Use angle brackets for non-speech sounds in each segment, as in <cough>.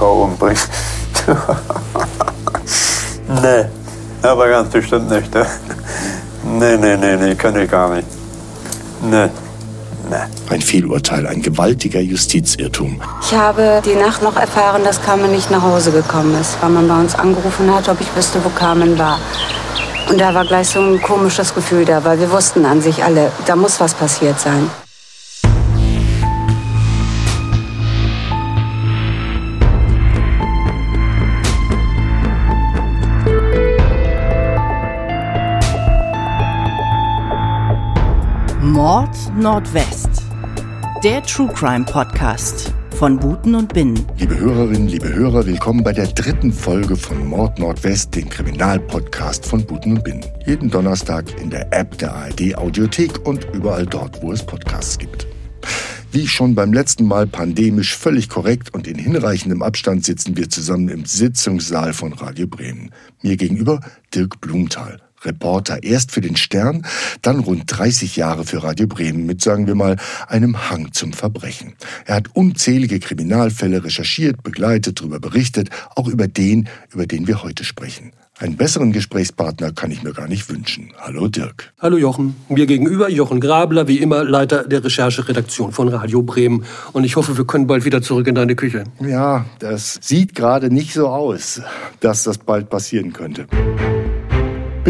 Frau umbringen. <laughs> nee, aber ganz bestimmt nicht. <laughs> Nee, nee, nee, nee, kann ich gar nicht. Nee. Nee. Ein Fehlurteil, ein gewaltiger Justizirrtum. Ich habe die Nacht noch erfahren, dass Carmen nicht nach Hause gekommen ist, weil man bei uns angerufen hat, ob ich wüsste, wo Carmen war. Und da war gleich so ein komisches Gefühl da, weil wir wussten an sich alle, da muss was passiert sein. Mord Nordwest. Der True Crime Podcast von Buten und Binnen. Liebe Hörerinnen, liebe Hörer, willkommen bei der dritten Folge von Mord Nordwest, dem Kriminalpodcast von Buten und Binnen. Jeden Donnerstag in der App der ARD Audiothek und überall dort, wo es Podcasts gibt. Wie schon beim letzten Mal pandemisch völlig korrekt und in hinreichendem Abstand sitzen wir zusammen im Sitzungssaal von Radio Bremen. Mir gegenüber Dirk Blumenthal. Reporter, erst für den Stern, dann rund 30 Jahre für Radio Bremen mit, sagen wir mal, einem Hang zum Verbrechen. Er hat unzählige Kriminalfälle recherchiert, begleitet, darüber berichtet, auch über den, über den wir heute sprechen. Einen besseren Gesprächspartner kann ich mir gar nicht wünschen. Hallo Dirk. Hallo Jochen. Mir gegenüber Jochen Grabler, wie immer Leiter der Rechercheredaktion von Radio Bremen. Und ich hoffe, wir können bald wieder zurück in deine Küche. Ja, das sieht gerade nicht so aus, dass das bald passieren könnte.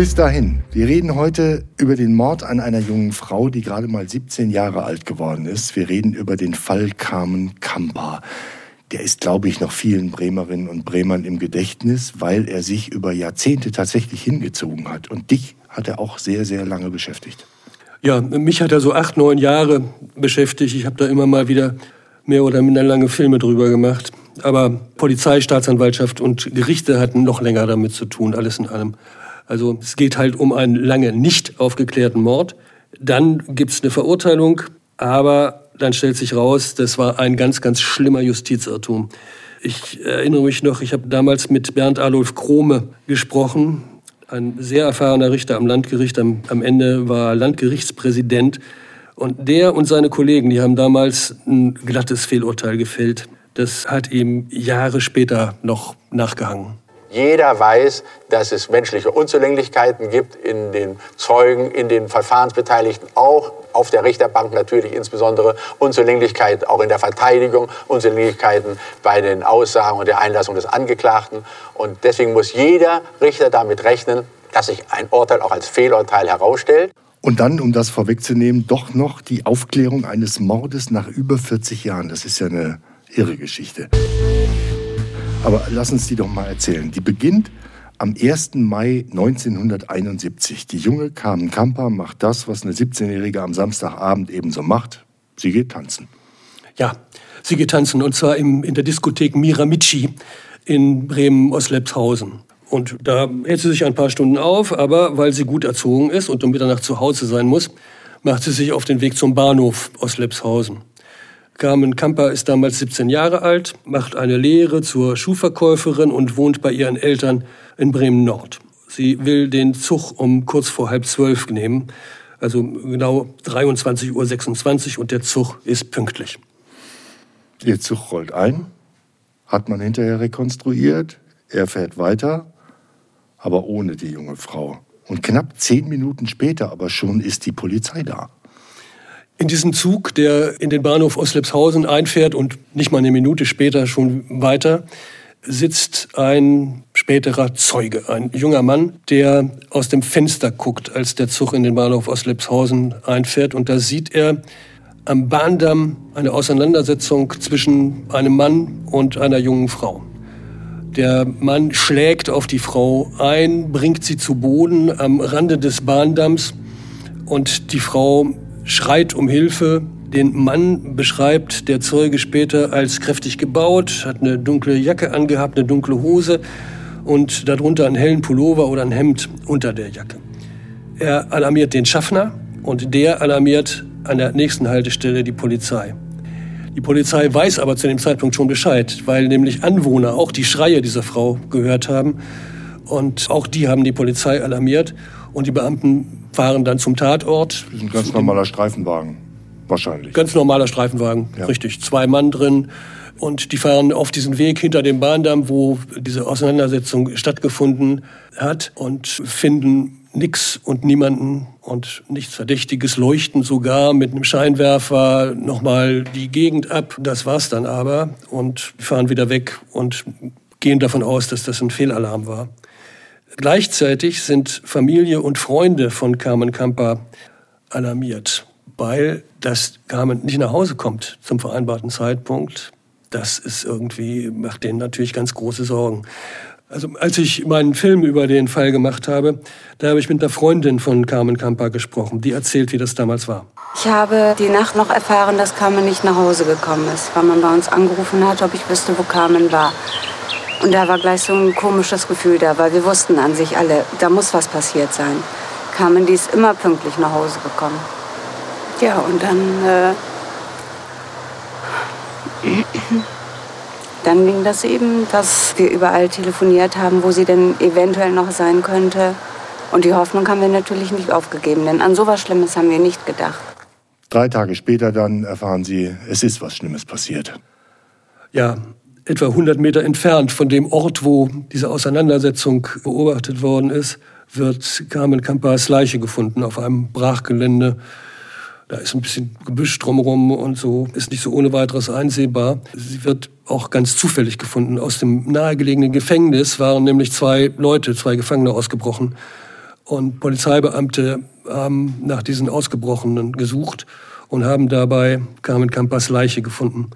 Bis dahin, wir reden heute über den Mord an einer jungen Frau, die gerade mal 17 Jahre alt geworden ist. Wir reden über den Fall Carmen Kampa. Der ist, glaube ich, noch vielen Bremerinnen und Bremern im Gedächtnis, weil er sich über Jahrzehnte tatsächlich hingezogen hat. Und dich hat er auch sehr, sehr lange beschäftigt. Ja, mich hat er so acht, neun Jahre beschäftigt. Ich habe da immer mal wieder mehr oder minder lange Filme drüber gemacht. Aber Polizei, Staatsanwaltschaft und Gerichte hatten noch länger damit zu tun, alles in allem. Also es geht halt um einen lange nicht aufgeklärten Mord. Dann gibt es eine Verurteilung, aber dann stellt sich raus, das war ein ganz, ganz schlimmer Justizirrtum. Ich erinnere mich noch, ich habe damals mit Bernd Adolf Krome gesprochen, ein sehr erfahrener Richter am Landgericht. Am, am Ende war Landgerichtspräsident. Und der und seine Kollegen, die haben damals ein glattes Fehlurteil gefällt. Das hat ihm Jahre später noch nachgehangen. Jeder weiß, dass es menschliche Unzulänglichkeiten gibt in den Zeugen, in den Verfahrensbeteiligten, auch auf der Richterbank natürlich insbesondere Unzulänglichkeiten auch in der Verteidigung, Unzulänglichkeiten bei den Aussagen und der Einlassung des Angeklagten. Und deswegen muss jeder Richter damit rechnen, dass sich ein Urteil auch als Fehlurteil herausstellt. Und dann, um das vorwegzunehmen, doch noch die Aufklärung eines Mordes nach über 40 Jahren. Das ist ja eine irre Geschichte. Aber lass uns die doch mal erzählen. Die beginnt am 1. Mai 1971. Die junge Carmen Kamper macht das, was eine 17-Jährige am Samstagabend ebenso macht. Sie geht tanzen. Ja, sie geht tanzen und zwar im, in der Diskothek Miramichi in Bremen-Oslepshausen. Und da hält sie sich ein paar Stunden auf, aber weil sie gut erzogen ist und um Mitternacht zu Hause sein muss, macht sie sich auf den Weg zum Bahnhof Oslepshausen. Carmen Kamper ist damals 17 Jahre alt, macht eine Lehre zur Schuhverkäuferin und wohnt bei ihren Eltern in Bremen Nord. Sie will den Zug um kurz vor halb zwölf nehmen, also genau 23.26 Uhr und der Zug ist pünktlich. Der Zug rollt ein, hat man hinterher rekonstruiert, er fährt weiter, aber ohne die junge Frau. Und knapp zehn Minuten später aber schon ist die Polizei da. In diesem Zug, der in den Bahnhof Oslepshausen einfährt und nicht mal eine Minute später schon weiter, sitzt ein späterer Zeuge, ein junger Mann, der aus dem Fenster guckt, als der Zug in den Bahnhof Oslepshausen einfährt. Und da sieht er am Bahndamm eine Auseinandersetzung zwischen einem Mann und einer jungen Frau. Der Mann schlägt auf die Frau ein, bringt sie zu Boden am Rande des Bahndamms und die Frau schreit um Hilfe. Den Mann beschreibt der Zeuge später als kräftig gebaut, hat eine dunkle Jacke angehabt, eine dunkle Hose und darunter einen hellen Pullover oder ein Hemd unter der Jacke. Er alarmiert den Schaffner und der alarmiert an der nächsten Haltestelle die Polizei. Die Polizei weiß aber zu dem Zeitpunkt schon Bescheid, weil nämlich Anwohner auch die Schreie dieser Frau gehört haben. Und auch die haben die Polizei alarmiert. Und die Beamten fahren dann zum Tatort. Das ist ein ganz normaler Streifenwagen, wahrscheinlich. Ganz normaler Streifenwagen, ja. richtig. Zwei Mann drin. Und die fahren auf diesen Weg hinter dem Bahndamm, wo diese Auseinandersetzung stattgefunden hat und finden nix und niemanden und nichts Verdächtiges, leuchten sogar mit einem Scheinwerfer nochmal die Gegend ab. Das war's dann aber und fahren wieder weg und gehen davon aus, dass das ein Fehlalarm war. Gleichzeitig sind Familie und Freunde von Carmen Kamper alarmiert, weil das Carmen nicht nach Hause kommt zum vereinbarten Zeitpunkt. Das ist irgendwie, macht denen natürlich ganz große Sorgen. Also als ich meinen Film über den Fall gemacht habe, da habe ich mit einer Freundin von Carmen Kamper gesprochen. Die erzählt, wie das damals war. Ich habe die Nacht noch erfahren, dass Carmen nicht nach Hause gekommen ist, weil man bei uns angerufen hat, ob ich wüsste, wo Carmen war. Und da war gleich so ein komisches Gefühl da, weil wir wussten an sich alle, da muss was passiert sein. Carmen, die ist immer pünktlich nach Hause gekommen. Ja, und dann... Äh dann ging das eben, dass wir überall telefoniert haben, wo sie denn eventuell noch sein könnte. Und die Hoffnung haben wir natürlich nicht aufgegeben, denn an so was Schlimmes haben wir nicht gedacht. Drei Tage später dann erfahren Sie, es ist was Schlimmes passiert. Ja, etwa 100 Meter entfernt von dem Ort, wo diese Auseinandersetzung beobachtet worden ist, wird Carmen Campas Leiche gefunden auf einem Brachgelände da ist ein bisschen Gebüsch drumherum und so, ist nicht so ohne weiteres einsehbar. Sie wird auch ganz zufällig gefunden. Aus dem nahegelegenen Gefängnis waren nämlich zwei Leute, zwei Gefangene ausgebrochen. Und Polizeibeamte haben nach diesen Ausgebrochenen gesucht und haben dabei Carmen Campas Leiche gefunden.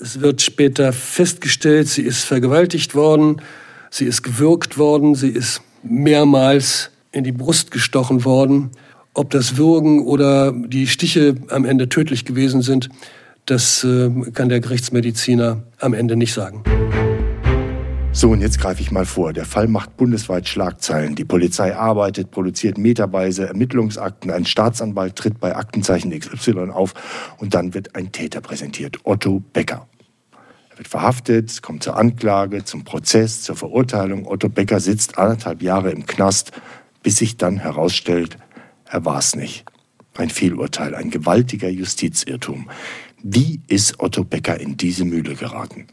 Es wird später festgestellt, sie ist vergewaltigt worden, sie ist gewürgt worden, sie ist mehrmals in die Brust gestochen worden. Ob das Würgen oder die Stiche am Ende tödlich gewesen sind, das äh, kann der Gerichtsmediziner am Ende nicht sagen. So, und jetzt greife ich mal vor. Der Fall macht bundesweit Schlagzeilen. Die Polizei arbeitet, produziert meterweise Ermittlungsakten. Ein Staatsanwalt tritt bei Aktenzeichen XY auf und dann wird ein Täter präsentiert, Otto Becker. Er wird verhaftet, kommt zur Anklage, zum Prozess, zur Verurteilung. Otto Becker sitzt anderthalb Jahre im Knast, bis sich dann herausstellt, er war es nicht. Ein Fehlurteil, ein gewaltiger Justizirrtum. Wie ist Otto Becker in diese Mühle geraten?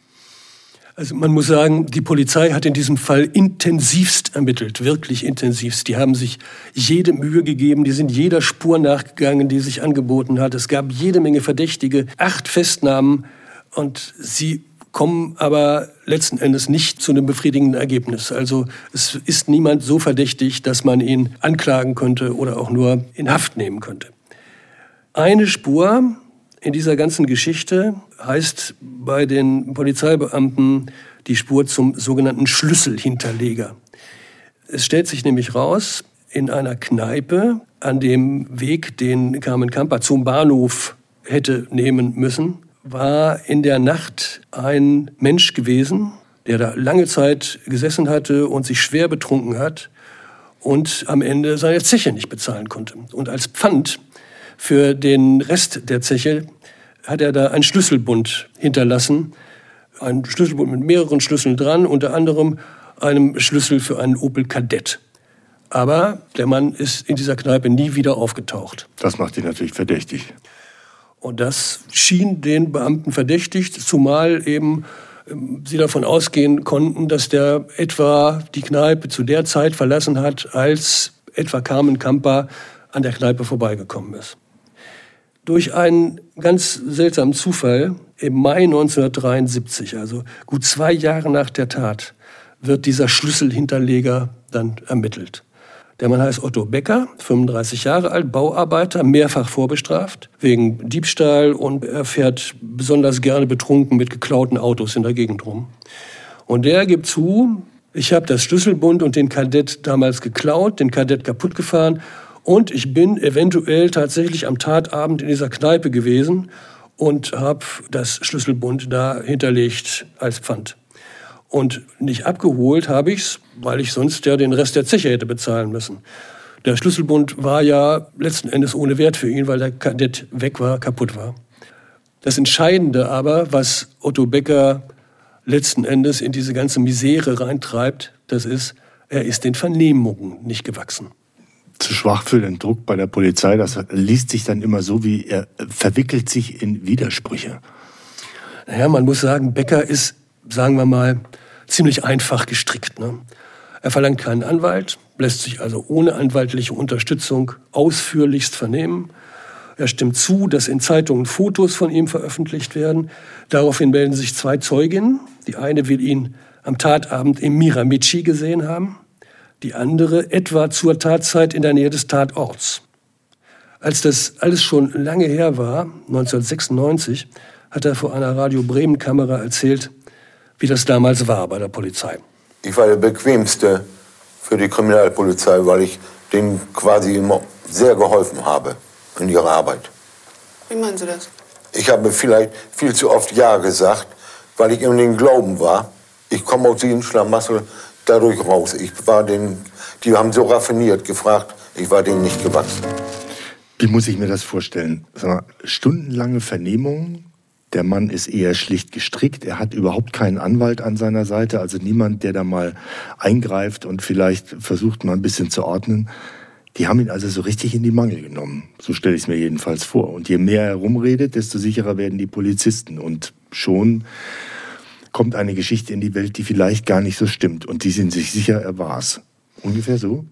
Also man muss sagen, die Polizei hat in diesem Fall intensivst ermittelt, wirklich intensivst. Die haben sich jede Mühe gegeben, die sind jeder Spur nachgegangen, die sich angeboten hat. Es gab jede Menge Verdächtige, acht Festnahmen und sie kommen aber letzten Endes nicht zu einem befriedigenden Ergebnis. Also es ist niemand so verdächtig, dass man ihn anklagen könnte oder auch nur in Haft nehmen könnte. Eine Spur in dieser ganzen Geschichte heißt bei den Polizeibeamten die Spur zum sogenannten Schlüsselhinterleger. Es stellt sich nämlich raus, in einer Kneipe an dem Weg, den Carmen Kamper zum Bahnhof hätte nehmen müssen, war in der Nacht ein Mensch gewesen, der da lange Zeit gesessen hatte und sich schwer betrunken hat und am Ende seine Zeche nicht bezahlen konnte. Und als Pfand für den Rest der Zeche hat er da einen Schlüsselbund hinterlassen. Ein Schlüsselbund mit mehreren Schlüsseln dran, unter anderem einem Schlüssel für einen Opel Kadett. Aber der Mann ist in dieser Kneipe nie wieder aufgetaucht. Das macht ihn natürlich verdächtig. Und das schien den Beamten verdächtig, zumal eben ähm, sie davon ausgehen konnten, dass der etwa die Kneipe zu der Zeit verlassen hat, als etwa Carmen Kamper an der Kneipe vorbeigekommen ist. Durch einen ganz seltsamen Zufall im Mai 1973, also gut zwei Jahre nach der Tat, wird dieser Schlüsselhinterleger dann ermittelt. Der Mann heißt Otto Becker, 35 Jahre alt, Bauarbeiter, mehrfach vorbestraft wegen Diebstahl und er fährt besonders gerne betrunken mit geklauten Autos in der Gegend rum. Und der gibt zu, ich habe das Schlüsselbund und den Kadett damals geklaut, den Kadett kaputt gefahren und ich bin eventuell tatsächlich am Tatabend in dieser Kneipe gewesen und habe das Schlüsselbund da hinterlegt als Pfand. Und nicht abgeholt habe ich es, weil ich sonst ja den Rest der Zeche hätte bezahlen müssen. Der Schlüsselbund war ja letzten Endes ohne Wert für ihn, weil der Kadett weg war, kaputt war. Das Entscheidende aber, was Otto Becker letzten Endes in diese ganze Misere reintreibt, das ist, er ist den Vernehmungen nicht gewachsen. Zu schwach für den Druck bei der Polizei, das liest sich dann immer so wie, er verwickelt sich in Widersprüche. Naja, man muss sagen, Becker ist, sagen wir mal, ziemlich einfach gestrickt. Ne? Er verlangt keinen Anwalt, lässt sich also ohne anwaltliche Unterstützung ausführlichst vernehmen. Er stimmt zu, dass in Zeitungen Fotos von ihm veröffentlicht werden. Daraufhin melden sich zwei Zeuginnen. Die eine will ihn am Tatabend im Miramichi gesehen haben, die andere etwa zur Tatzeit in der Nähe des Tatorts. Als das alles schon lange her war, 1996, hat er vor einer Radio Bremen Kamera erzählt, wie das damals war bei der Polizei. Ich war der bequemste für die Kriminalpolizei, weil ich denen quasi immer sehr geholfen habe in ihrer Arbeit. Wie meinen Sie das? Ich habe vielleicht viel zu oft Ja gesagt, weil ich in den Glauben war, ich komme aus diesem Schlamassel dadurch raus. Ich war den, die haben so raffiniert gefragt, ich war denen nicht gewachsen. Wie muss ich mir das vorstellen? Mal, stundenlange Vernehmungen, der Mann ist eher schlicht gestrickt. Er hat überhaupt keinen Anwalt an seiner Seite, also niemand, der da mal eingreift und vielleicht versucht, mal ein bisschen zu ordnen. Die haben ihn also so richtig in die Mangel genommen. So stelle ich es mir jedenfalls vor. Und je mehr er rumredet, desto sicherer werden die Polizisten. Und schon kommt eine Geschichte in die Welt, die vielleicht gar nicht so stimmt. Und die sind sich sicher, er war's. Ungefähr so?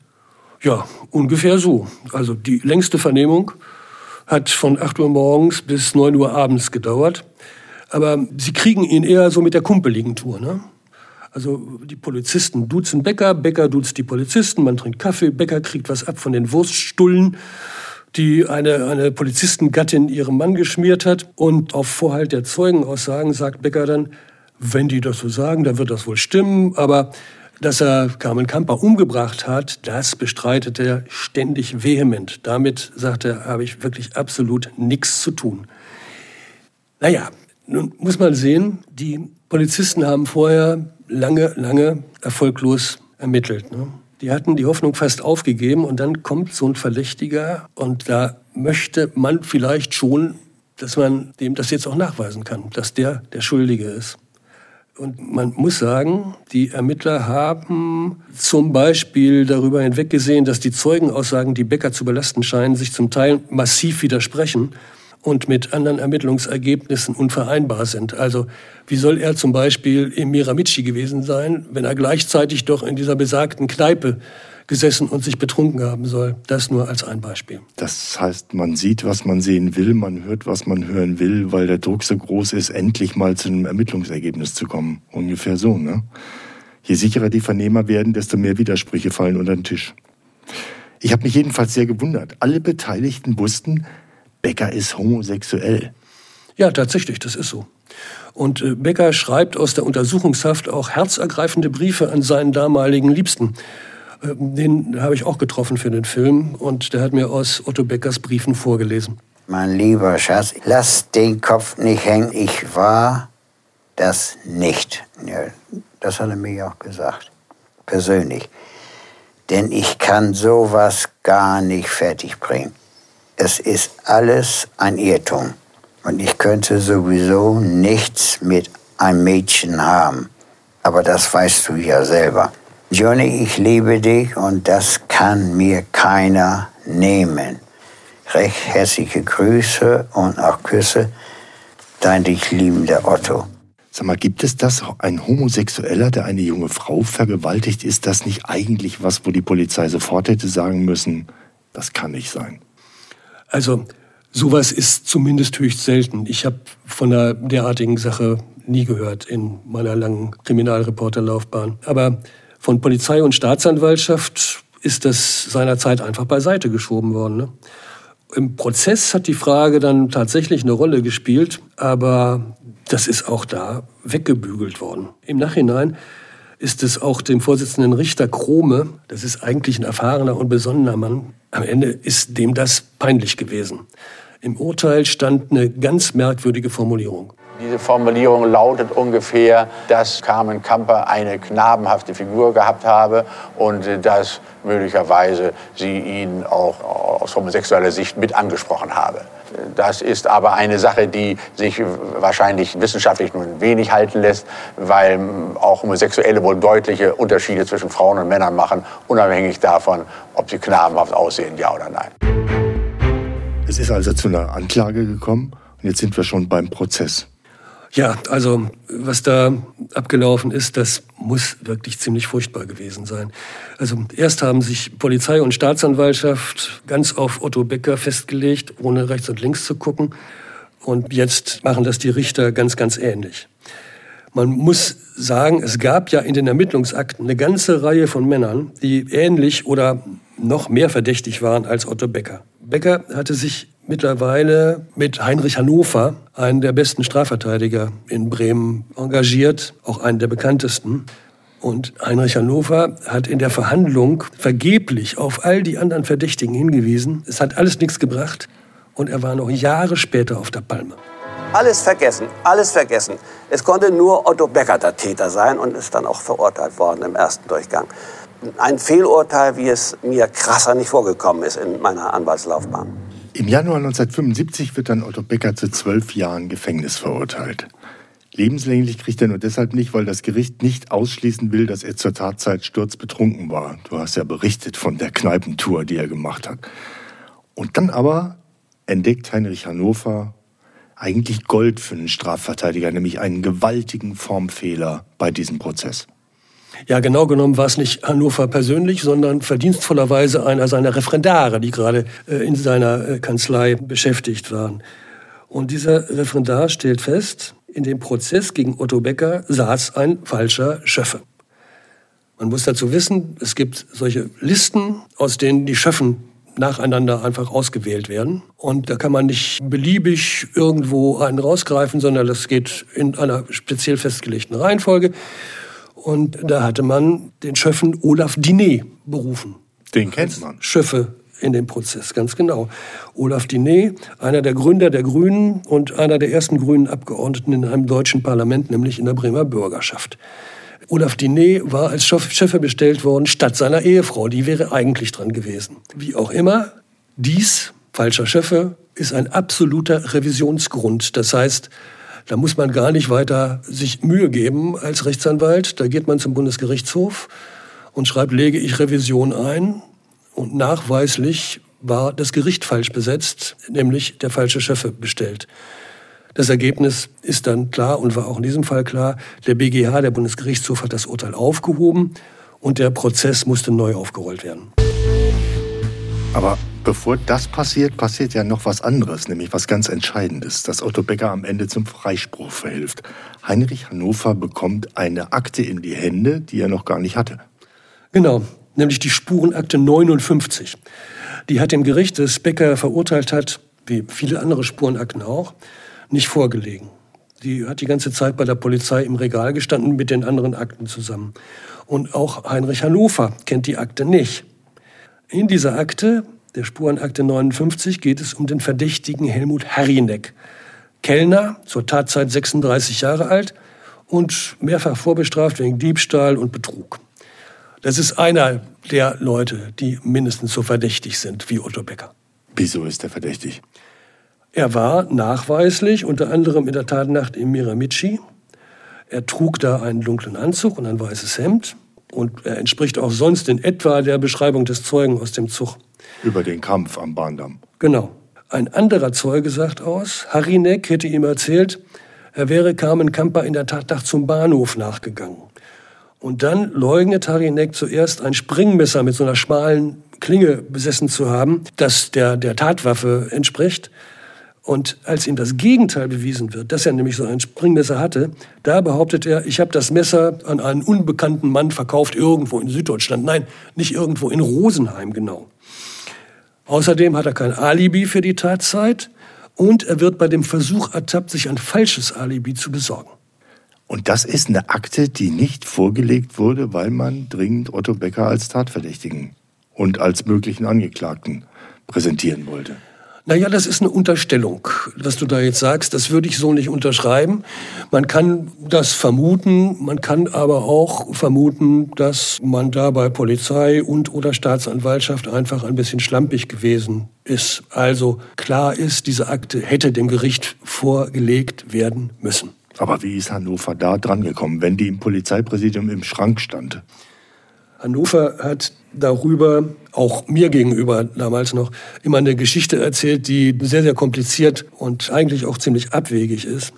Ja, ungefähr so. Also die längste Vernehmung hat von 8 Uhr morgens bis 9 Uhr abends gedauert. Aber sie kriegen ihn eher so mit der kumpeligen Tour. Ne? Also die Polizisten duzen Bäcker, Bäcker duzt die Polizisten, man trinkt Kaffee, Bäcker kriegt was ab von den Wurststullen, die eine, eine Polizistengattin ihrem Mann geschmiert hat. Und auf Vorhalt der Zeugenaussagen sagt Bäcker dann, wenn die das so sagen, dann wird das wohl stimmen, aber dass er Carmen Kamper umgebracht hat, das bestreitet er ständig vehement. Damit, sagt er, habe ich wirklich absolut nichts zu tun. Naja, nun muss man sehen, die Polizisten haben vorher lange, lange erfolglos ermittelt. Ne? Die hatten die Hoffnung fast aufgegeben und dann kommt so ein Verdächtiger und da möchte man vielleicht schon, dass man dem das jetzt auch nachweisen kann, dass der der Schuldige ist. Und man muss sagen, die Ermittler haben zum Beispiel darüber hinweggesehen, dass die Zeugenaussagen, die Becker zu belasten scheinen, sich zum Teil massiv widersprechen und mit anderen Ermittlungsergebnissen unvereinbar sind. Also wie soll er zum Beispiel im Miramichi gewesen sein, wenn er gleichzeitig doch in dieser besagten Kneipe gesessen und sich betrunken haben soll. Das nur als ein Beispiel. Das heißt, man sieht, was man sehen will, man hört, was man hören will, weil der Druck so groß ist, endlich mal zu einem Ermittlungsergebnis zu kommen. Ungefähr so, ne? Je sicherer die Vernehmer werden, desto mehr Widersprüche fallen unter den Tisch. Ich habe mich jedenfalls sehr gewundert. Alle Beteiligten wussten, Becker ist homosexuell. Ja, tatsächlich, das ist so. Und äh, Becker schreibt aus der Untersuchungshaft auch herzergreifende Briefe an seinen damaligen Liebsten. Äh, den habe ich auch getroffen für den Film und der hat mir aus Otto Beckers Briefen vorgelesen. Mein lieber Schatz, lass den Kopf nicht hängen. Ich war das nicht. Ja, das hat er mir auch gesagt. Persönlich. Denn ich kann sowas gar nicht fertigbringen. Es ist alles ein Irrtum. Und ich könnte sowieso nichts mit einem Mädchen haben. Aber das weißt du ja selber. Johnny, ich liebe dich und das kann mir keiner nehmen. Recht herzliche Grüße und auch Küsse, dein dich liebender Otto. Sag mal, gibt es das, ein Homosexueller, der eine junge Frau vergewaltigt, ist das nicht eigentlich was, wo die Polizei sofort hätte sagen müssen, das kann nicht sein? Also, sowas ist zumindest höchst selten. Ich habe von einer derartigen Sache nie gehört in meiner langen Kriminalreporterlaufbahn. Aber von Polizei und Staatsanwaltschaft ist das seinerzeit einfach beiseite geschoben worden. Ne? Im Prozess hat die Frage dann tatsächlich eine Rolle gespielt, aber das ist auch da weggebügelt worden. Im Nachhinein ist es auch dem Vorsitzenden Richter Krome, das ist eigentlich ein erfahrener und besonnener Mann, am Ende ist dem das peinlich gewesen. Im Urteil stand eine ganz merkwürdige Formulierung. Diese Formulierung lautet ungefähr, dass Carmen Kamper eine knabenhafte Figur gehabt habe und dass möglicherweise sie ihn auch aus homosexueller Sicht mit angesprochen habe. Das ist aber eine Sache, die sich wahrscheinlich wissenschaftlich nur wenig halten lässt, weil auch Homosexuelle wohl deutliche Unterschiede zwischen Frauen und Männern machen, unabhängig davon, ob sie knabenhaft aussehen, ja oder nein. Es ist also zu einer Anklage gekommen und jetzt sind wir schon beim Prozess. Ja, also was da abgelaufen ist, das muss wirklich ziemlich furchtbar gewesen sein. Also erst haben sich Polizei und Staatsanwaltschaft ganz auf Otto Becker festgelegt, ohne rechts und links zu gucken. Und jetzt machen das die Richter ganz, ganz ähnlich. Man muss sagen, es gab ja in den Ermittlungsakten eine ganze Reihe von Männern, die ähnlich oder noch mehr verdächtig waren als Otto Becker. Becker hatte sich mittlerweile mit Heinrich Hannover, einen der besten Strafverteidiger in Bremen, engagiert, auch einen der bekanntesten. Und Heinrich Hannover hat in der Verhandlung vergeblich auf all die anderen Verdächtigen hingewiesen. Es hat alles nichts gebracht und er war noch Jahre später auf der Palme. Alles vergessen, alles vergessen. Es konnte nur Otto Becker der Täter sein und ist dann auch verurteilt worden im ersten Durchgang. Ein Fehlurteil, wie es mir krasser nicht vorgekommen ist in meiner Anwaltslaufbahn. Im Januar 1975 wird dann Otto Becker zu zwölf Jahren Gefängnis verurteilt. Lebenslänglich kriegt er nur deshalb nicht, weil das Gericht nicht ausschließen will, dass er zur Tatzeit sturzbetrunken war. Du hast ja berichtet von der Kneipentour, die er gemacht hat. Und dann aber entdeckt Heinrich Hannover eigentlich Gold für einen Strafverteidiger, nämlich einen gewaltigen Formfehler bei diesem Prozess. Ja, genau genommen war es nicht Hannover persönlich, sondern verdienstvollerweise einer seiner Referendare, die gerade äh, in seiner äh, Kanzlei beschäftigt waren. Und dieser Referendar stellt fest, in dem Prozess gegen Otto Becker saß ein falscher Schöffe. Man muss dazu wissen, es gibt solche Listen, aus denen die Schöffen nacheinander einfach ausgewählt werden. Und da kann man nicht beliebig irgendwo einen rausgreifen, sondern das geht in einer speziell festgelegten Reihenfolge. Und da hatte man den Schöffen Olaf Diné berufen. Den kennt man. Schöffe in dem Prozess, ganz genau. Olaf Diné, einer der Gründer der Grünen und einer der ersten grünen Abgeordneten in einem deutschen Parlament, nämlich in der Bremer Bürgerschaft. Olaf Diné war als Schöffe bestellt worden statt seiner Ehefrau. Die wäre eigentlich dran gewesen. Wie auch immer, dies, falscher Schöffe, ist ein absoluter Revisionsgrund. Das heißt, da muss man gar nicht weiter sich Mühe geben als Rechtsanwalt. Da geht man zum Bundesgerichtshof und schreibt, lege ich Revision ein. Und nachweislich war das Gericht falsch besetzt, nämlich der falsche Schöffe bestellt. Das Ergebnis ist dann klar und war auch in diesem Fall klar. Der BGH, der Bundesgerichtshof, hat das Urteil aufgehoben und der Prozess musste neu aufgerollt werden. Aber Bevor das passiert, passiert ja noch was anderes, nämlich was ganz Entscheidendes, dass Otto Becker am Ende zum Freispruch verhilft. Heinrich Hannover bekommt eine Akte in die Hände, die er noch gar nicht hatte. Genau, nämlich die Spurenakte 59. Die hat dem Gericht, das Becker verurteilt hat, wie viele andere Spurenakten auch, nicht vorgelegen. Die hat die ganze Zeit bei der Polizei im Regal gestanden mit den anderen Akten zusammen. Und auch Heinrich Hannover kennt die Akte nicht. In dieser Akte der Spurenakte 59 geht es um den Verdächtigen Helmut Harinek. Kellner, zur Tatzeit 36 Jahre alt und mehrfach vorbestraft wegen Diebstahl und Betrug. Das ist einer der Leute, die mindestens so verdächtig sind wie Otto Becker. Wieso ist er verdächtig? Er war nachweislich unter anderem in der Tatnacht im Miramichi. Er trug da einen dunklen Anzug und ein weißes Hemd. Und er entspricht auch sonst in etwa der Beschreibung des Zeugen aus dem Zug. Über den Kampf am Bahndamm. Genau. Ein anderer Zeuge sagt aus, Harinek hätte ihm erzählt, er wäre Carmen Kamper in der Tatnacht zum Bahnhof nachgegangen. Und dann leugnet Harinek zuerst ein Springmesser mit so einer schmalen Klinge besessen zu haben, das der, der Tatwaffe entspricht. Und als ihm das Gegenteil bewiesen wird, dass er nämlich so ein Springmesser hatte, da behauptet er, ich habe das Messer an einen unbekannten Mann verkauft irgendwo in Süddeutschland. Nein, nicht irgendwo in Rosenheim genau. Außerdem hat er kein Alibi für die Tatzeit und er wird bei dem Versuch ertappt, sich ein falsches Alibi zu besorgen. Und das ist eine Akte, die nicht vorgelegt wurde, weil man dringend Otto Becker als Tatverdächtigen und als möglichen Angeklagten präsentieren wollte. Naja, das ist eine Unterstellung, was du da jetzt sagst. Das würde ich so nicht unterschreiben. Man kann das vermuten, man kann aber auch vermuten, dass man da bei Polizei und oder Staatsanwaltschaft einfach ein bisschen schlampig gewesen ist. Also klar ist, diese Akte hätte dem Gericht vorgelegt werden müssen. Aber wie ist Hannover da dran gekommen, wenn die im Polizeipräsidium im Schrank stand? Hannover hat darüber, auch mir gegenüber damals noch, immer eine Geschichte erzählt, die sehr, sehr kompliziert und eigentlich auch ziemlich abwegig ist.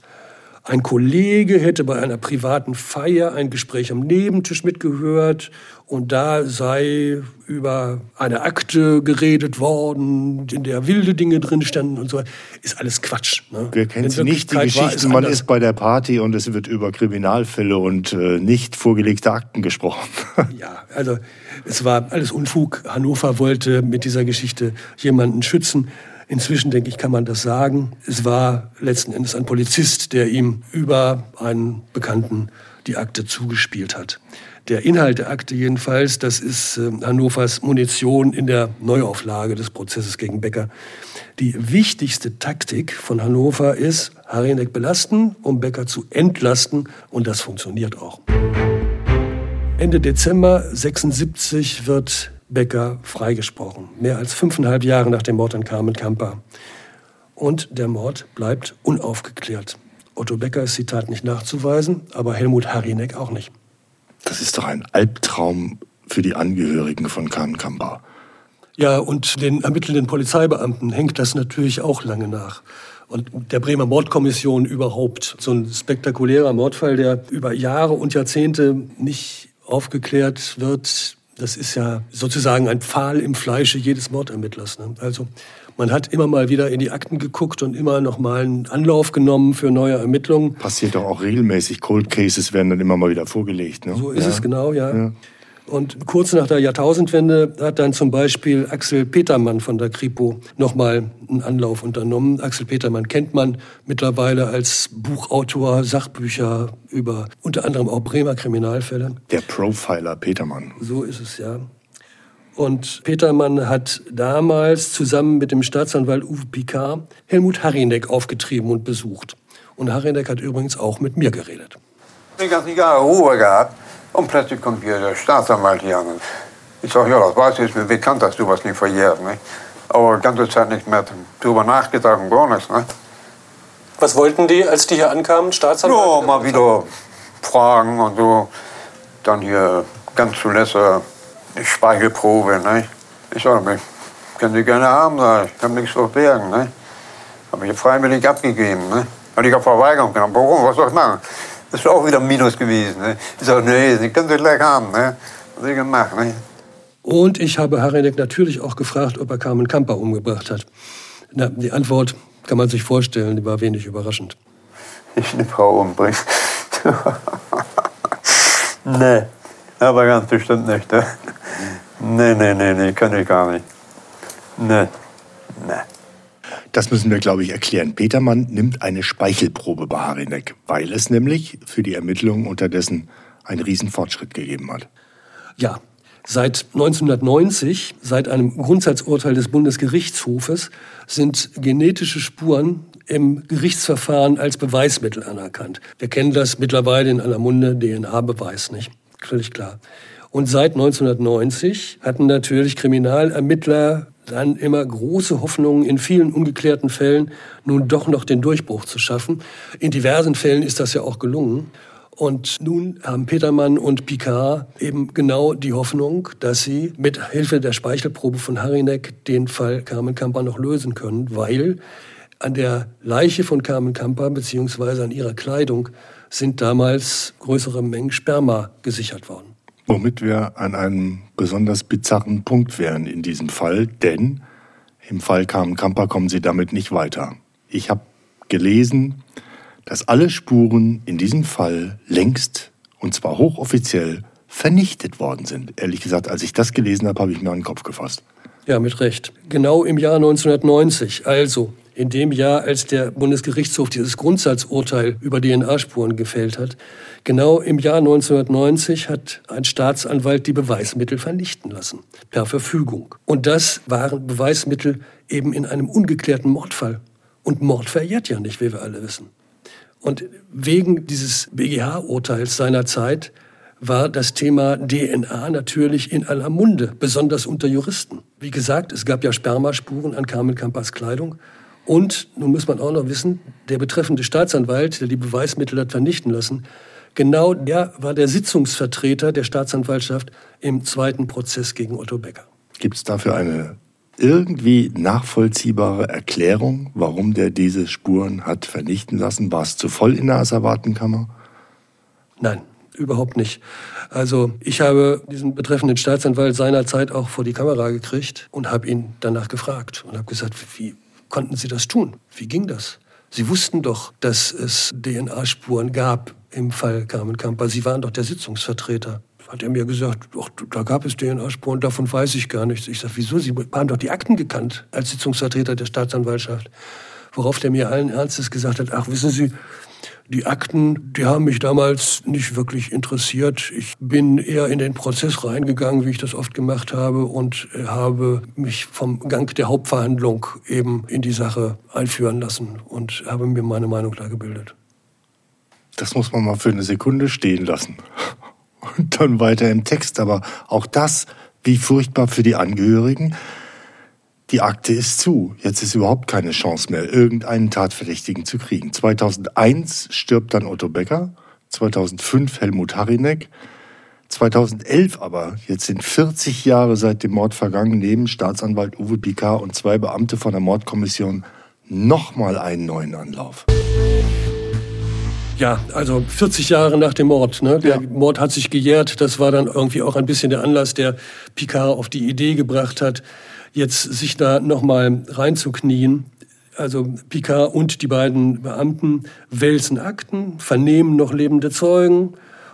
Ein Kollege hätte bei einer privaten Feier ein Gespräch am Nebentisch mitgehört und da sei über eine Akte geredet worden, in der wilde Dinge drin standen und so. Ist alles Quatsch. Ne? Wer kennt sie nicht die Geschichte, man ist bei der Party und es wird über Kriminalfälle und äh, nicht vorgelegte Akten gesprochen. <laughs> ja, also es war alles Unfug. Hannover wollte mit dieser Geschichte jemanden schützen. Inzwischen, denke ich, kann man das sagen. Es war letzten Endes ein Polizist, der ihm über einen Bekannten die Akte zugespielt hat. Der Inhalt der Akte jedenfalls, das ist äh, Hannovers Munition in der Neuauflage des Prozesses gegen Becker. Die wichtigste Taktik von Hannover ist, Harinek belasten, um Becker zu entlasten. Und das funktioniert auch. Ende Dezember 76 wird Becker freigesprochen. Mehr als fünfeinhalb Jahre nach dem Mord an Carmen Kamper. Und der Mord bleibt unaufgeklärt. Otto Becker ist die Tat nicht nachzuweisen, aber Helmut Harinek auch nicht. Das ist doch ein Albtraum für die Angehörigen von Carmen Kamper. Ja, und den ermittelnden Polizeibeamten hängt das natürlich auch lange nach. Und der Bremer Mordkommission überhaupt. So ein spektakulärer Mordfall, der über Jahre und Jahrzehnte nicht aufgeklärt wird, das ist ja sozusagen ein Pfahl im Fleische jedes Mordermittlers. Ne? Also man hat immer mal wieder in die Akten geguckt und immer noch mal einen Anlauf genommen für neue Ermittlungen. Passiert doch auch regelmäßig. Cold Cases werden dann immer mal wieder vorgelegt. Ne? So ist ja. es genau, ja. ja. Und kurz nach der Jahrtausendwende hat dann zum Beispiel Axel Petermann von der Kripo nochmal einen Anlauf unternommen. Axel Petermann kennt man mittlerweile als Buchautor, Sachbücher über unter anderem auch Bremer Kriminalfälle. Der Profiler Petermann. So ist es ja. Und Petermann hat damals zusammen mit dem Staatsanwalt Uwe Picard Helmut Harinek aufgetrieben und besucht. Und Harinek hat übrigens auch mit mir geredet. Ich habe Jahre Ruhe gehabt und plötzlich kommt hier der Staatsanwalt hier an. Ich sage, ja, das weiß ich, mir bekannt, dass du was nicht verjährt. Ne? Aber die ganze Zeit nicht mehr drüber nachgedacht und gar nichts. Ne? Was wollten die, als die hier ankamen, Staatsanwalt? Ja, mal wieder fragen und so. Dann hier ganz zuletzt äh, Speichelprobe. Ne? Ich sage, können Sie gerne haben, ich habe nichts zu bergen. Ne? Habe ich freiwillig abgegeben. Ne? Und ich habe Verweigerung genommen. Warum? Was soll ich machen? Das ist auch wieder ein Minus gewesen. Ne? Ich sage, nee, Sie können Sie gleich haben. Ne? Was ich gemacht. Ne? Und ich habe Harinek natürlich auch gefragt, ob er Carmen Kamper umgebracht hat. Na, die Antwort kann man sich vorstellen, die war wenig überraschend. Ich eine Frau umbringen. <laughs> nee, aber ganz bestimmt nicht. Ne? Nee, nee, nee, nee, kann ich gar nicht. Nee, nee. Das müssen wir, glaube ich, erklären. Petermann nimmt eine Speichelprobe bei Harinek, weil es nämlich für die Ermittlungen unterdessen einen Riesenfortschritt gegeben hat. Ja, Seit 1990, seit einem Grundsatzurteil des Bundesgerichtshofes, sind genetische Spuren im Gerichtsverfahren als Beweismittel anerkannt. Wir kennen das mittlerweile in aller Munde, DNA-Beweis, nicht? Völlig klar. Und seit 1990 hatten natürlich Kriminalermittler dann immer große Hoffnungen, in vielen ungeklärten Fällen nun doch noch den Durchbruch zu schaffen. In diversen Fällen ist das ja auch gelungen. Und nun haben Petermann und Picard eben genau die Hoffnung, dass sie mit Hilfe der Speichelprobe von Harinek den Fall Carmen Kamper noch lösen können, weil an der Leiche von Carmen Kamper beziehungsweise an ihrer Kleidung sind damals größere Mengen Sperma gesichert worden. Womit wir an einem besonders bizarren Punkt wären in diesem Fall, denn im Fall Carmen Kamper kommen sie damit nicht weiter. Ich habe gelesen, dass alle Spuren in diesem Fall längst, und zwar hochoffiziell, vernichtet worden sind. Ehrlich gesagt, als ich das gelesen habe, habe ich mir den Kopf gefasst. Ja, mit Recht. Genau im Jahr 1990, also in dem Jahr, als der Bundesgerichtshof dieses Grundsatzurteil über DNA-Spuren gefällt hat, genau im Jahr 1990 hat ein Staatsanwalt die Beweismittel vernichten lassen, per Verfügung. Und das waren Beweismittel eben in einem ungeklärten Mordfall. Und Mord verjährt ja nicht, wie wir alle wissen. Und wegen dieses BGH-Urteils seiner Zeit war das Thema DNA natürlich in aller Munde, besonders unter Juristen. Wie gesagt, es gab ja Spermaspuren an Carmen Kampas Kleidung. Und nun muss man auch noch wissen, der betreffende Staatsanwalt, der die Beweismittel hat vernichten lassen, genau der war der Sitzungsvertreter der Staatsanwaltschaft im zweiten Prozess gegen Otto Becker. Gibt es dafür eine irgendwie nachvollziehbare Erklärung, warum der diese Spuren hat vernichten lassen? War es zu voll in der Asservatenkammer? Nein, überhaupt nicht. Also ich habe diesen betreffenden Staatsanwalt seinerzeit auch vor die Kamera gekriegt und habe ihn danach gefragt und habe gesagt, wie konnten Sie das tun? Wie ging das? Sie wussten doch, dass es DNA-Spuren gab im Fall Carmen Kamper. Sie waren doch der Sitzungsvertreter. Hat er mir gesagt, ach, da gab es DNA-Spuren, davon weiß ich gar nichts. Ich sage, wieso? Sie haben doch die Akten gekannt als Sitzungsvertreter der Staatsanwaltschaft. Worauf der mir allen Ernstes gesagt hat, ach, wissen Sie, die Akten, die haben mich damals nicht wirklich interessiert. Ich bin eher in den Prozess reingegangen, wie ich das oft gemacht habe, und habe mich vom Gang der Hauptverhandlung eben in die Sache einführen lassen und habe mir meine Meinung da gebildet. Das muss man mal für eine Sekunde stehen lassen. <laughs> Und dann weiter im Text. Aber auch das, wie furchtbar für die Angehörigen. Die Akte ist zu. Jetzt ist überhaupt keine Chance mehr, irgendeinen Tatverdächtigen zu kriegen. 2001 stirbt dann Otto Becker, 2005 Helmut Harinek, 2011 aber, jetzt sind 40 Jahre seit dem Mord vergangen, nehmen Staatsanwalt Uwe Picard und zwei Beamte von der Mordkommission nochmal einen neuen Anlauf. Ja, also 40 Jahre nach dem Mord. Ne? Der ja. Mord hat sich gejährt. Das war dann irgendwie auch ein bisschen der Anlass, der Picard auf die Idee gebracht hat, jetzt sich da nochmal reinzuknien. Also Picard und die beiden Beamten wälzen Akten, vernehmen noch lebende Zeugen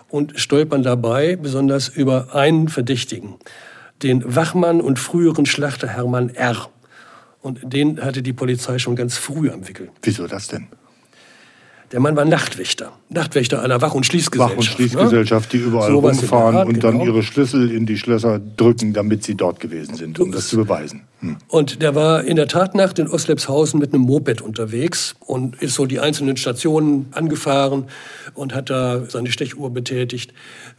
und stolpern dabei besonders über einen Verdächtigen, den Wachmann und früheren Schlachter Hermann R. Und den hatte die Polizei schon ganz früh am Wickel. Wieso das denn? Der Mann war Nachtwächter. Nachtwächter einer Wach- und Schließgesellschaft. Wach- und Schließgesellschaft, ne? die überall so rumfahren Art, und dann genau. ihre Schlüssel in die Schlösser drücken, damit sie dort gewesen sind, um das zu beweisen. Hm. Und der war in der Tatnacht in Oslepshausen mit einem Moped unterwegs und ist so die einzelnen Stationen angefahren und hat da seine Stechuhr betätigt.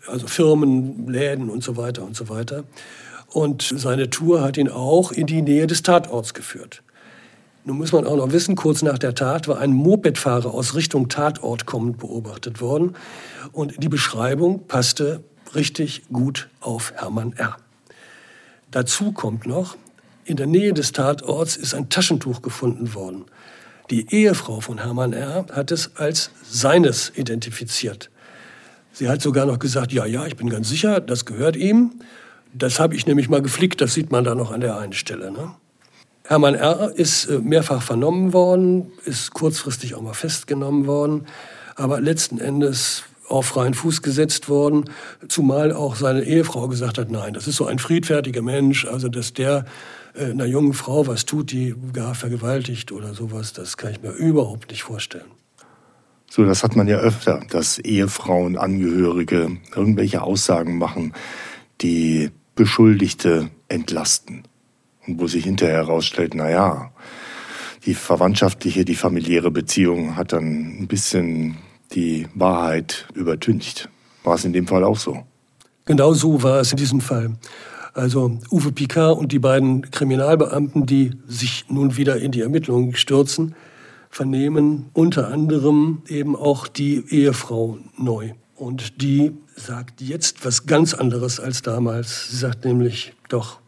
Also Firmen, Läden und so weiter und so weiter. Und seine Tour hat ihn auch in die Nähe des Tatorts geführt. Nun muss man auch noch wissen, kurz nach der Tat war ein Mopedfahrer aus Richtung Tatort kommend beobachtet worden. Und die Beschreibung passte richtig gut auf Hermann R. Dazu kommt noch, in der Nähe des Tatorts ist ein Taschentuch gefunden worden. Die Ehefrau von Hermann R. hat es als seines identifiziert. Sie hat sogar noch gesagt, ja, ja, ich bin ganz sicher, das gehört ihm. Das habe ich nämlich mal geflickt, das sieht man da noch an der einen Stelle. Ne? Hermann R. ist äh, mehrfach vernommen worden, ist kurzfristig auch mal festgenommen worden, aber letzten Endes auf freien Fuß gesetzt worden, zumal auch seine Ehefrau gesagt hat, nein, das ist so ein friedfertiger Mensch, also dass der äh, einer jungen Frau was tut, die gar vergewaltigt oder sowas, das kann ich mir überhaupt nicht vorstellen. So, das hat man ja öfter, dass Ehefrauen, Angehörige irgendwelche Aussagen machen, die Beschuldigte entlasten. Wo sich hinterher herausstellt, na ja, die verwandtschaftliche, die familiäre Beziehung hat dann ein bisschen die Wahrheit übertüncht. War es in dem Fall auch so? Genau so war es in diesem Fall. Also Uwe Picard und die beiden Kriminalbeamten, die sich nun wieder in die Ermittlungen stürzen, vernehmen unter anderem eben auch die Ehefrau neu. Und die sagt jetzt was ganz anderes als damals. Sie sagt nämlich, doch,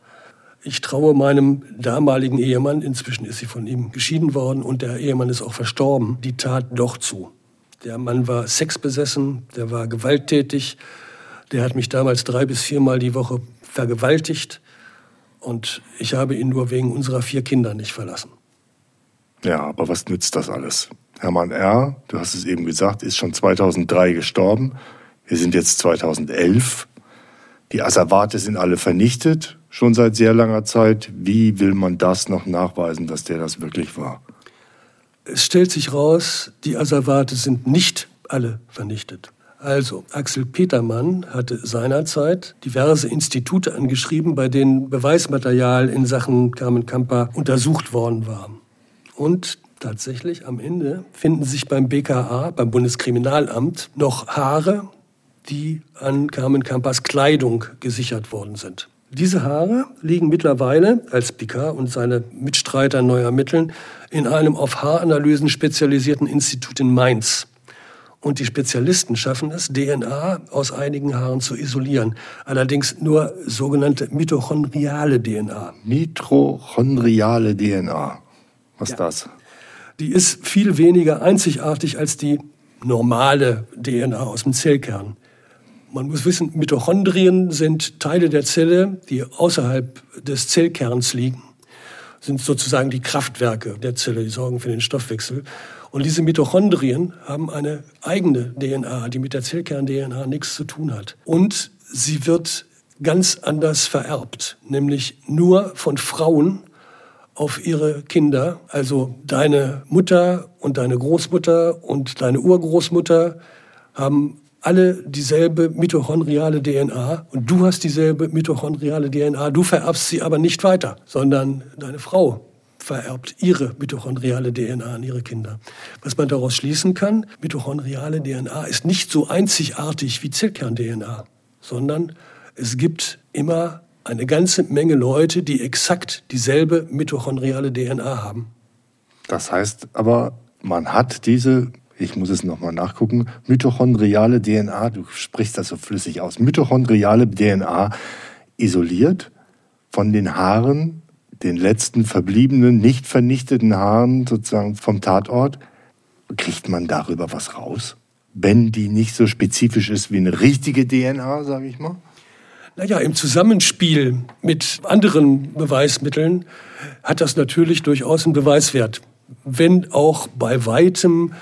ich traue meinem damaligen Ehemann, inzwischen ist sie von ihm geschieden worden und der Ehemann ist auch verstorben, die Tat doch zu. Der Mann war sexbesessen, der war gewalttätig, der hat mich damals drei bis viermal die Woche vergewaltigt und ich habe ihn nur wegen unserer vier Kinder nicht verlassen. Ja, aber was nützt das alles? Hermann R., du hast es eben gesagt, ist schon 2003 gestorben. Wir sind jetzt 2011. Die Asservate sind alle vernichtet schon seit sehr langer Zeit. Wie will man das noch nachweisen, dass der das wirklich war? Es stellt sich raus, die Asservate sind nicht alle vernichtet. Also, Axel Petermann hatte seinerzeit diverse Institute angeschrieben, bei denen Beweismaterial in Sachen Carmen Kamper untersucht worden war. Und tatsächlich am Ende finden sich beim BKA, beim Bundeskriminalamt, noch Haare, die an Carmen Kampers Kleidung gesichert worden sind. Diese Haare liegen mittlerweile, als Picard und seine Mitstreiter neu ermitteln, in einem auf Haaranalysen spezialisierten Institut in Mainz. Und die Spezialisten schaffen es, DNA aus einigen Haaren zu isolieren. Allerdings nur sogenannte mitochondriale DNA. Mitochondriale DNA. Was ist ja. das? Die ist viel weniger einzigartig als die normale DNA aus dem Zellkern. Man muss wissen, Mitochondrien sind Teile der Zelle, die außerhalb des Zellkerns liegen, sind sozusagen die Kraftwerke der Zelle, die sorgen für den Stoffwechsel. Und diese Mitochondrien haben eine eigene DNA, die mit der Zellkern-DNA nichts zu tun hat. Und sie wird ganz anders vererbt, nämlich nur von Frauen auf ihre Kinder. Also deine Mutter und deine Großmutter und deine Urgroßmutter haben alle dieselbe mitochondriale DNA und du hast dieselbe mitochondriale DNA. Du vererbst sie aber nicht weiter, sondern deine Frau vererbt ihre mitochondriale DNA an ihre Kinder. Was man daraus schließen kann, mitochondriale DNA ist nicht so einzigartig wie Zellkern-DNA, sondern es gibt immer eine ganze Menge Leute, die exakt dieselbe mitochondriale DNA haben. Das heißt aber, man hat diese, ich muss es nochmal nachgucken, mitochondriale DNA, du sprichst das so flüssig aus, mitochondriale DNA isoliert von den Haaren den letzten verbliebenen, nicht vernichteten Haaren sozusagen vom Tatort, kriegt man darüber was raus? Wenn die nicht so spezifisch ist wie eine richtige DNA, sage ich mal? Naja, im Zusammenspiel mit anderen Beweismitteln hat das natürlich durchaus einen Beweiswert. Wenn auch bei weitem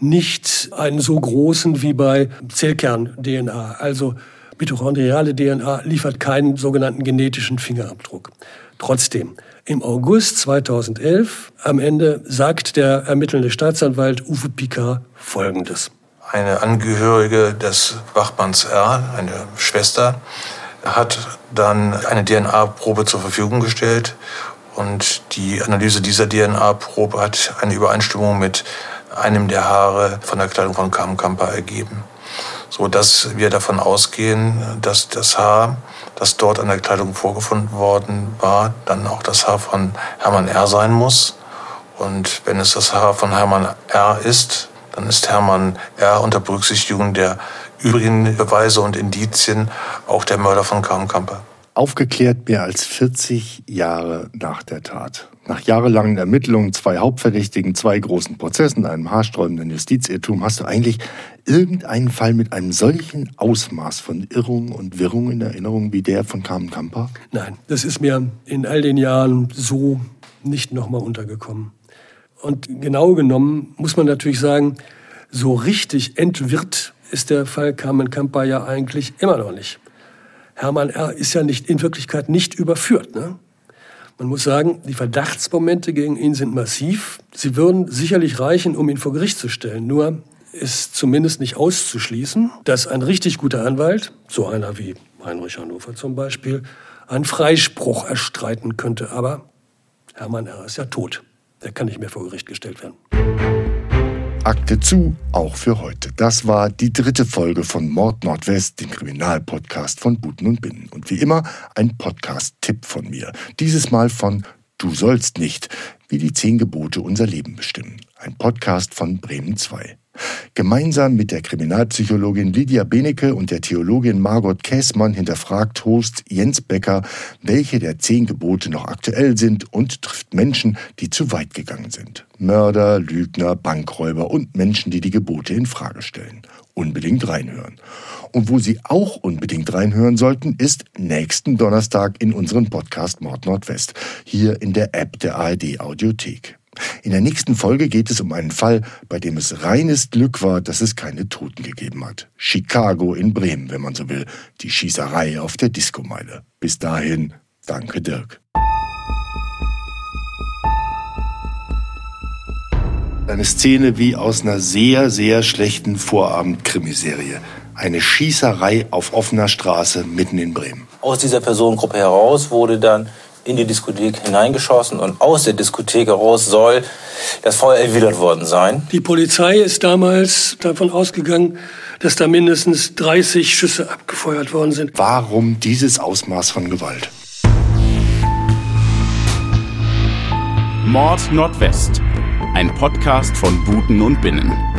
nicht einen so großen wie bei Zellkern-DNA. Also mitochondriale DNA liefert keinen sogenannten genetischen Fingerabdruck. Trotzdem, im August 2011 am Ende sagt der ermittelnde Staatsanwalt Uwe Picard Folgendes. Eine Angehörige des Wachmanns R., eine Schwester, hat dann eine DNA-Probe zur Verfügung gestellt und die Analyse dieser DNA-Probe hat eine Übereinstimmung mit einem der Haare von der Kleidung von Carmen Kamper ergeben, so dass wir davon ausgehen, dass das Haar das dort an der Kleidung vorgefunden worden war, dann auch das Haar von Hermann R. sein muss. Und wenn es das Haar von Hermann R. ist, dann ist Hermann R. unter Berücksichtigung der übrigen Beweise und Indizien auch der Mörder von Kamper. Aufgeklärt mehr als 40 Jahre nach der Tat. Nach jahrelangen Ermittlungen, zwei Hauptverdächtigen, zwei großen Prozessen, einem haarsträubenden Justizirrtum, hast du eigentlich irgendeinen Fall mit einem solchen Ausmaß von Irrung und Wirrung in Erinnerung wie der von Carmen Kamper? Nein, das ist mir in all den Jahren so nicht nochmal untergekommen. Und genau genommen muss man natürlich sagen, so richtig entwirrt ist der Fall Carmen Kamper ja eigentlich immer noch nicht. Hermann R. ist ja nicht, in Wirklichkeit nicht überführt. Ne? Man muss sagen, die Verdachtsmomente gegen ihn sind massiv. Sie würden sicherlich reichen, um ihn vor Gericht zu stellen. Nur ist zumindest nicht auszuschließen, dass ein richtig guter Anwalt, so einer wie Heinrich Hannover zum Beispiel, einen Freispruch erstreiten könnte. Aber Hermann R. ist ja tot. Der kann nicht mehr vor Gericht gestellt werden. Akte zu, auch für heute. Das war die dritte Folge von Mord Nordwest, dem Kriminalpodcast von Buten und Binnen. Und wie immer ein Podcast-Tipp von mir. Dieses Mal von Du sollst nicht, wie die zehn Gebote unser Leben bestimmen. Ein Podcast von Bremen 2. Gemeinsam mit der Kriminalpsychologin Lydia Benecke und der Theologin Margot Käßmann hinterfragt Host Jens Becker, welche der zehn Gebote noch aktuell sind und trifft Menschen, die zu weit gegangen sind. Mörder, Lügner, Bankräuber und Menschen, die die Gebote in Frage stellen. Unbedingt reinhören. Und wo Sie auch unbedingt reinhören sollten, ist nächsten Donnerstag in unserem Podcast Mord Nordwest, hier in der App der ARD Audiothek. In der nächsten Folge geht es um einen Fall, bei dem es reines Glück war, dass es keine Toten gegeben hat. Chicago in Bremen, wenn man so will. Die Schießerei auf der Diskomeile. Bis dahin, danke Dirk. Eine Szene wie aus einer sehr, sehr schlechten Vorabend-Krimiserie. Eine Schießerei auf offener Straße mitten in Bremen. Aus dieser Personengruppe heraus wurde dann in die Diskothek hineingeschossen und aus der Diskothek heraus soll das Feuer erwidert worden sein. Die Polizei ist damals davon ausgegangen, dass da mindestens 30 Schüsse abgefeuert worden sind. Warum dieses Ausmaß von Gewalt? Mord Nordwest. Ein Podcast von Buten und Binnen.